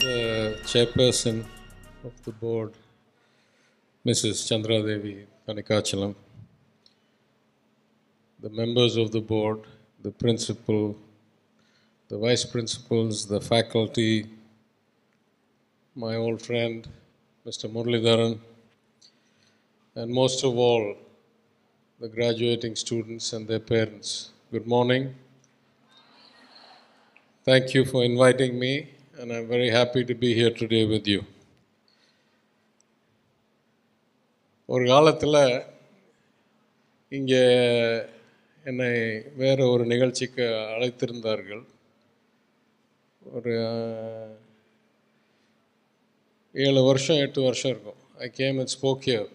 The chairperson of the board, Mrs. Chandra Devi Thanikachalam, the members of the board, the principal, the vice principals, the faculty, my old friend, Mr. Muralidharan, and most of all, the graduating students and their parents. Good morning. Thank you for inviting me, and I'm very happy to be here today with you. ஒரு காலத்தில் இங்கே என்னை வேறு ஒரு நிகழ்ச்சிக்கு அழைத்திருந்தார்கள். ஒரு ஏழு வருஷம் எட்டு வருஷம் இருக்கும். ஐ கேம் இட் ஸ்போக்கியர்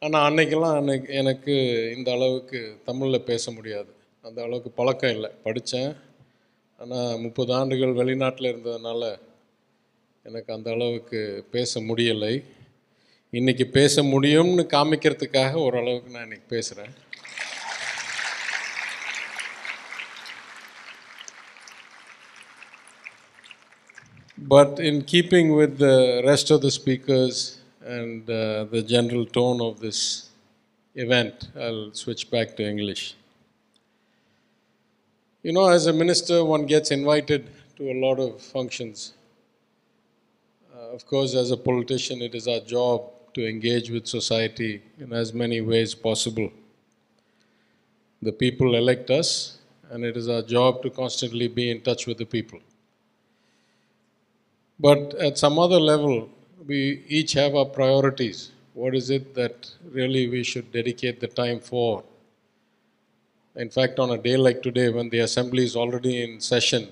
ஆனால் அன்னைக்கெல்லாம் அன்னைக்கு எனக்கு இந்த அளவுக்கு தமிழில் பேச முடியாது. அந்த அளவுக்கு பழக்கம் இல்லை. படித்தேன். ஆனால் முப்பது ஆண்டுகள் வெளிநாட்டில் இருந்ததுனால எனக்கு அந்த அளவுக்கு பேச முடியலை இன்னைக்கு பேச முடியும்னு காமிக்கிறதுக்காக ஓரளவுக்கு நான் இன்னைக்கு பேசுகிறேன் But in keeping with the rest of the speakers and uh, the general tone of this event, I'll switch back to English. You know, as a minister, one gets invited to a lot of functions. Uh, of course, as a politician, it is our job to engage with society in as many ways possible. The people elect us, and it is our job to constantly be in touch with the people. But at some other level, we each have our priorities. What is it that really we should dedicate the time for? In fact, on a day like today, when the assembly is already in session,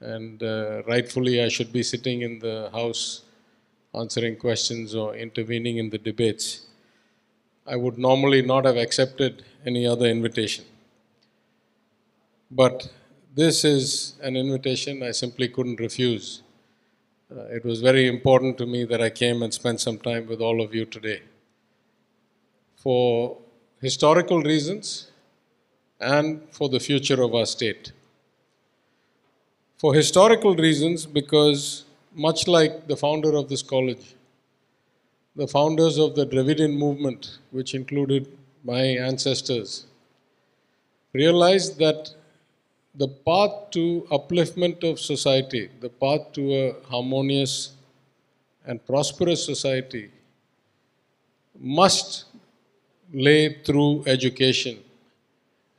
and uh, rightfully I should be sitting in the house answering questions or intervening in the debates, I would normally not have accepted any other invitation. But this is an invitation I simply couldn't refuse. Uh, it was very important to me that I came and spent some time with all of you today. For historical reasons and for the future of our state. For historical reasons, because much like the founder of this college, the founders of the Dravidian movement, which included my ancestors, realized that the path to upliftment of society, the path to a harmonious and prosperous society, must lay through education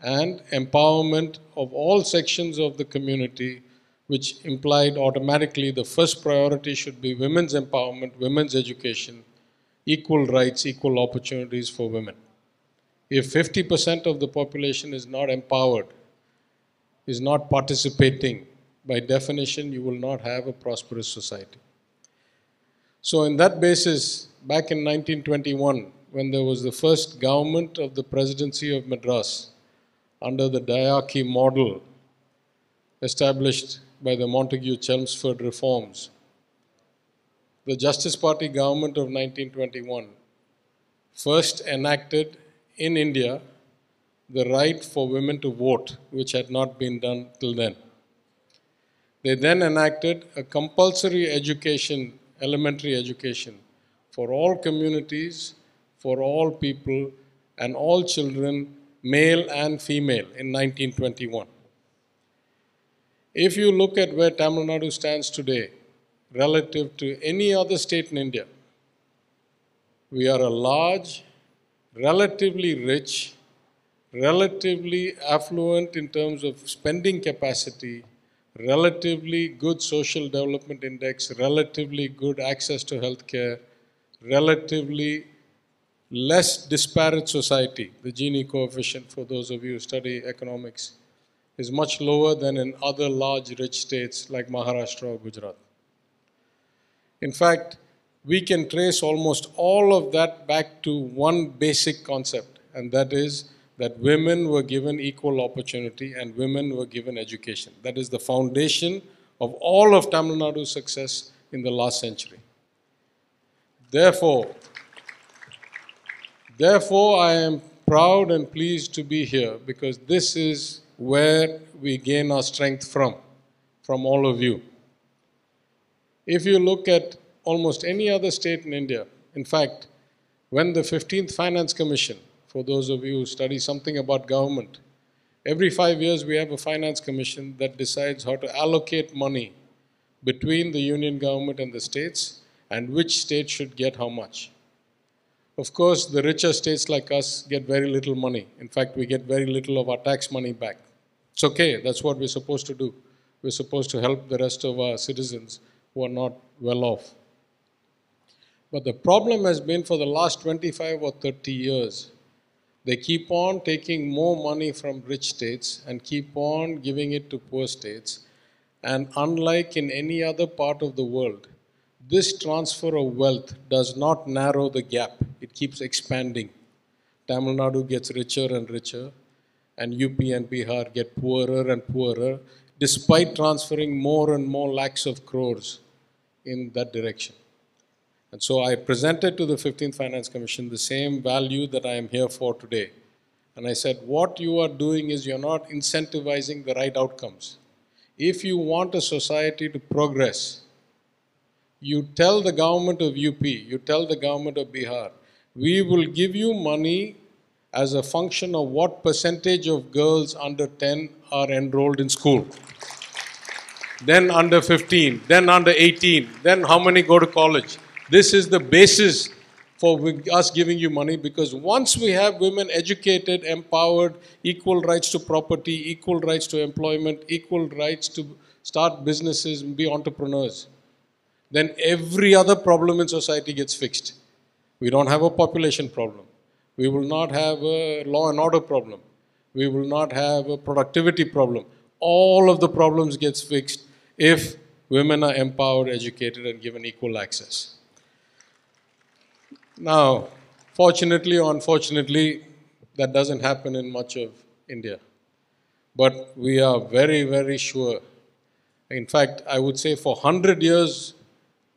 and empowerment of all sections of the community, which implied automatically the first priority should be women's empowerment, women's education, equal rights, equal opportunities for women. If 50% of the population is not empowered, is not participating, by definition, you will not have a prosperous society. So, in that basis, back in 1921, when there was the first government of the presidency of Madras under the diarchy model established by the Montagu Chelmsford reforms, the Justice Party government of 1921 first enacted in India the right for women to vote, which had not been done till then. They then enacted a compulsory education, elementary education, for all communities, for all people, and all children, male and female, in 1921. If you look at where Tamil Nadu stands today relative to any other state in India, we are a large, relatively rich, relatively affluent in terms of spending capacity, relatively good social development index, relatively good access to healthcare, relatively less disparate society. The Gini coefficient, for those of you who study economics, is much lower than in other large rich states like Maharashtra or Gujarat. In fact, we can trace almost all of that back to one basic concept, and that is that women were given equal opportunity and women were given education. That is the foundation of all of Tamil Nadu's success in the last century. Therefore, therefore, I am proud and pleased to be here because this is where we gain our strength from, from all of you. If you look at almost any other state in India, in fact, when the 15th Finance Commission, for those of you who study something about government, every five years we have a finance commission that decides how to allocate money between the union government and the states and which state should get how much. Of course, the richer states like us get very little money. In fact, we get very little of our tax money back. It's okay, that's what we're supposed to do. We're supposed to help the rest of our citizens who are not well off. But the problem has been for the last 25 or 30 years, they keep on taking more money from rich states and keep on giving it to poor states. And unlike in any other part of the world, this transfer of wealth does not narrow the gap, it keeps expanding. Tamil Nadu gets richer and richer, and UP and Bihar get poorer and poorer, despite transferring more and more lakhs of crores in that direction. And so I presented to the 15th Finance Commission the same value that I am here for today. And I said, what you are doing is you're not incentivizing the right outcomes. If you want a society to progress, you tell the government of UP, you tell the government of Bihar, we will give you money as a function of what percentage of girls under 10 are enrolled in school. then under 15, then under 18, then how many go to college. This is the basis for us giving you money because once we have women educated, empowered, equal rights to property, equal rights to employment, equal rights to start businesses and be entrepreneurs, then every other problem in society gets fixed. We don't have a population problem. We will not have a law and order problem. We will not have a productivity problem. All of the problems gets fixed if women are empowered, educated, and given equal access. Now, fortunately or unfortunately, that doesn't happen in much of India. But we are very, very sure. In fact, I would say for 100 years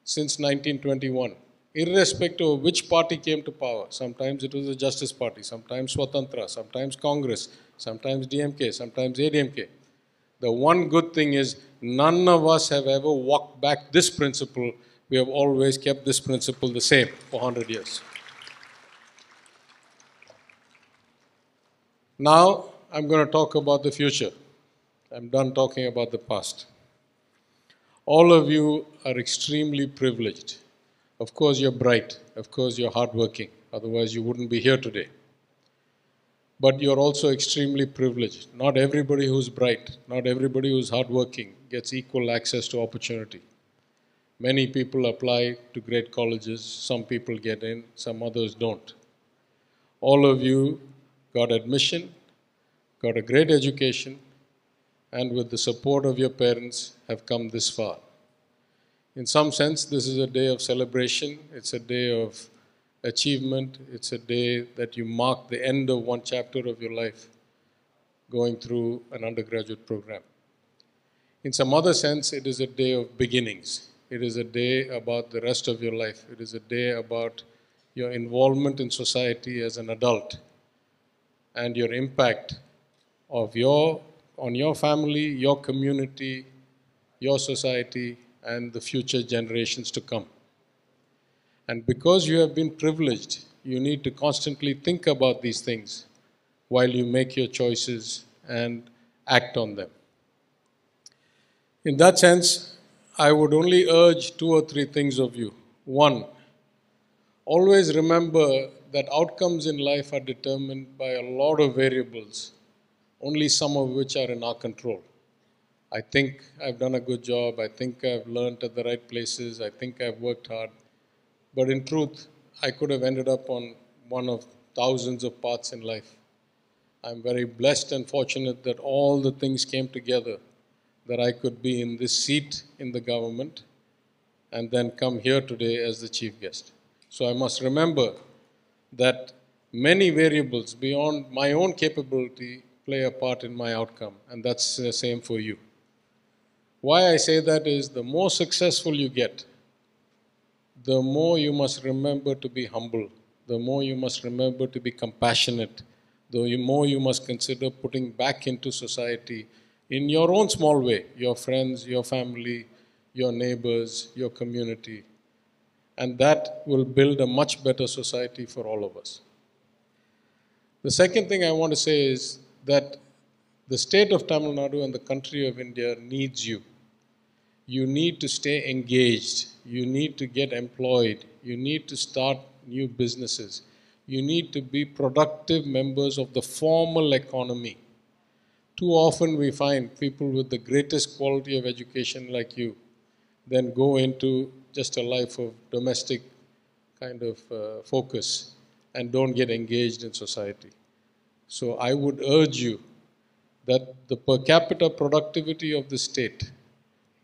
since 1921, irrespective of which party came to power, sometimes it was the Justice Party, sometimes Swatantra, sometimes Congress, sometimes DMK, sometimes ADMK. The one good thing is none of us have ever walked back this principle we have always kept this principle the same for 100 years. Now, I'm going to talk about the future. I'm done talking about the past. All of you are extremely privileged. Of course, you're bright. Of course, you're hardworking. Otherwise, you wouldn't be here today. But you're also extremely privileged. Not everybody who's bright, not everybody who's hardworking gets equal access to opportunity. Many people apply to great colleges, some people get in, some others don't. All of you got admission, got a great education, and with the support of your parents have come this far. In some sense, this is a day of celebration, it's a day of achievement, it's a day that you mark the end of one chapter of your life going through an undergraduate program. In some other sense, it is a day of beginnings. It is a day about the rest of your life. It is a day about your involvement in society as an adult and your impact of your on your family, your community, your society, and the future generations to come. And because you have been privileged, you need to constantly think about these things while you make your choices and act on them. In that sense, I would only urge two or three things of you. One, always remember that outcomes in life are determined by a lot of variables, only some of which are in our control. I think I've done a good job. I think I've learned at the right places. I think I've worked hard. But in truth, I could have ended up on one of thousands of paths in life. I'm very blessed and fortunate that all the things came together that I could be in this seat in the government and then come here today as the chief guest. So I must remember that many variables beyond my own capability play a part in my outcome, and that's the same for you. Why I say that is the more successful you get, the more you must remember to be humble, the more you must remember to be compassionate, the more you must consider putting back into society in your own small way your friends, your family, your neighbors, your community. And that will build a much better society for all of us. The second thing I want to say is that the state of Tamil Nadu and the country of India needs you. You need to stay engaged. You need to get employed. You need to start new businesses. You need to be productive members of the formal economy. Too often we find people with the greatest quality of education like you then go into just a life of domestic kind of uh, focus and don't get engaged in society. So I would urge you that the per capita productivity of the state,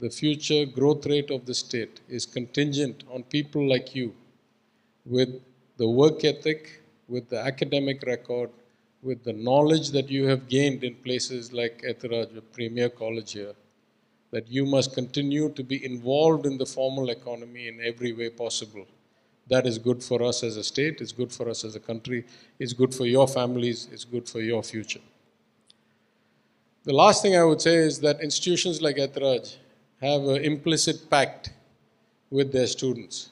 the future growth rate of the state is contingent on people like you with the work ethic, with the academic record, with the knowledge that you have gained in places like Ethiraj, a premier college here, that you must continue to be involved in the formal economy in every way possible. That is good for us as a state, it's good for us as a country, it's good for your families, it's good for your future. The last thing I would say is that institutions like Ethiraj have an implicit pact with their students.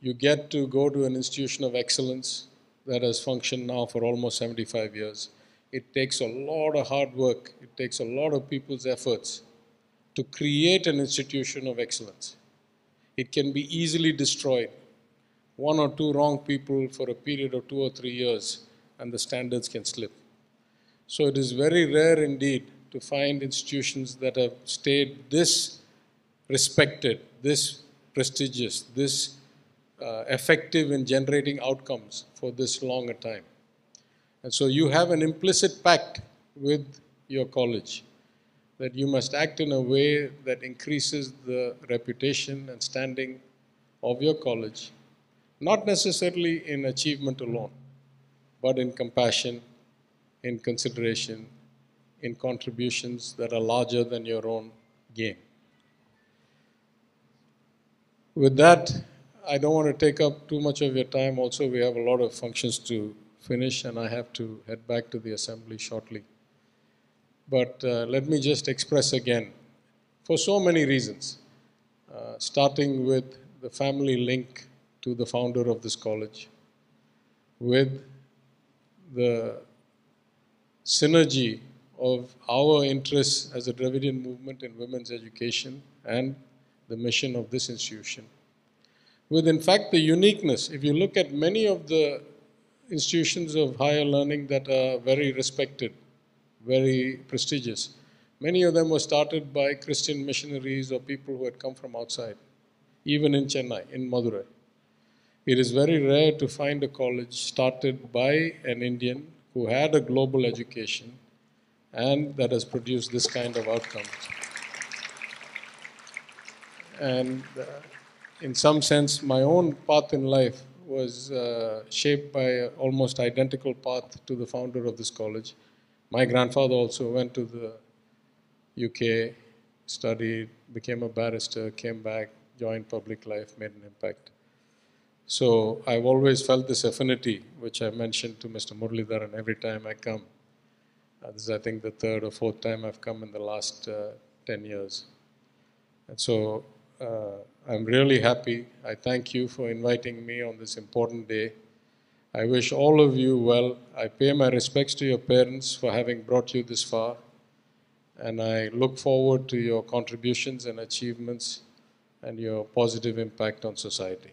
You get to go to an institution of excellence that has functioned now for almost 75 years. It takes a lot of hard work, it takes a lot of people's efforts to create an institution of excellence. It can be easily destroyed. One or two wrong people for a period of two or three years, and the standards can slip. So it is very rare indeed to find institutions that have stayed this respected, this prestigious, this uh, effective in generating outcomes for this long a time. And so you have an implicit pact with your college that you must act in a way that increases the reputation and standing of your college, not necessarily in achievement alone, but in compassion, in consideration, in contributions that are larger than your own gain. With that, I don't want to take up too much of your time. Also, we have a lot of functions to finish, and I have to head back to the assembly shortly. But uh, let me just express again, for so many reasons, uh, starting with the family link to the founder of this college, with the synergy of our interests as a Dravidian movement in women's education and the mission of this institution. With, in fact, the uniqueness, if you look at many of the institutions of higher learning that are very respected, very prestigious, many of them were started by Christian missionaries or people who had come from outside, even in Chennai, in Madurai. It is very rare to find a college started by an Indian who had a global education and that has produced this kind of outcome. And uh, in some sense, my own path in life was uh, shaped by an almost identical path to the founder of this college. My grandfather also went to the UK, studied, became a barrister, came back, joined public life, made an impact. So I've always felt this affinity, which I mentioned to Mr. Murli Muralidharan every time I come. Uh, this is, I think, the third or fourth time I've come in the last uh, 10 years. And so uh, I'm really happy. I thank you for inviting me on this important day. I wish all of you well. I pay my respects to your parents for having brought you this far. And I look forward to your contributions and achievements and your positive impact on society.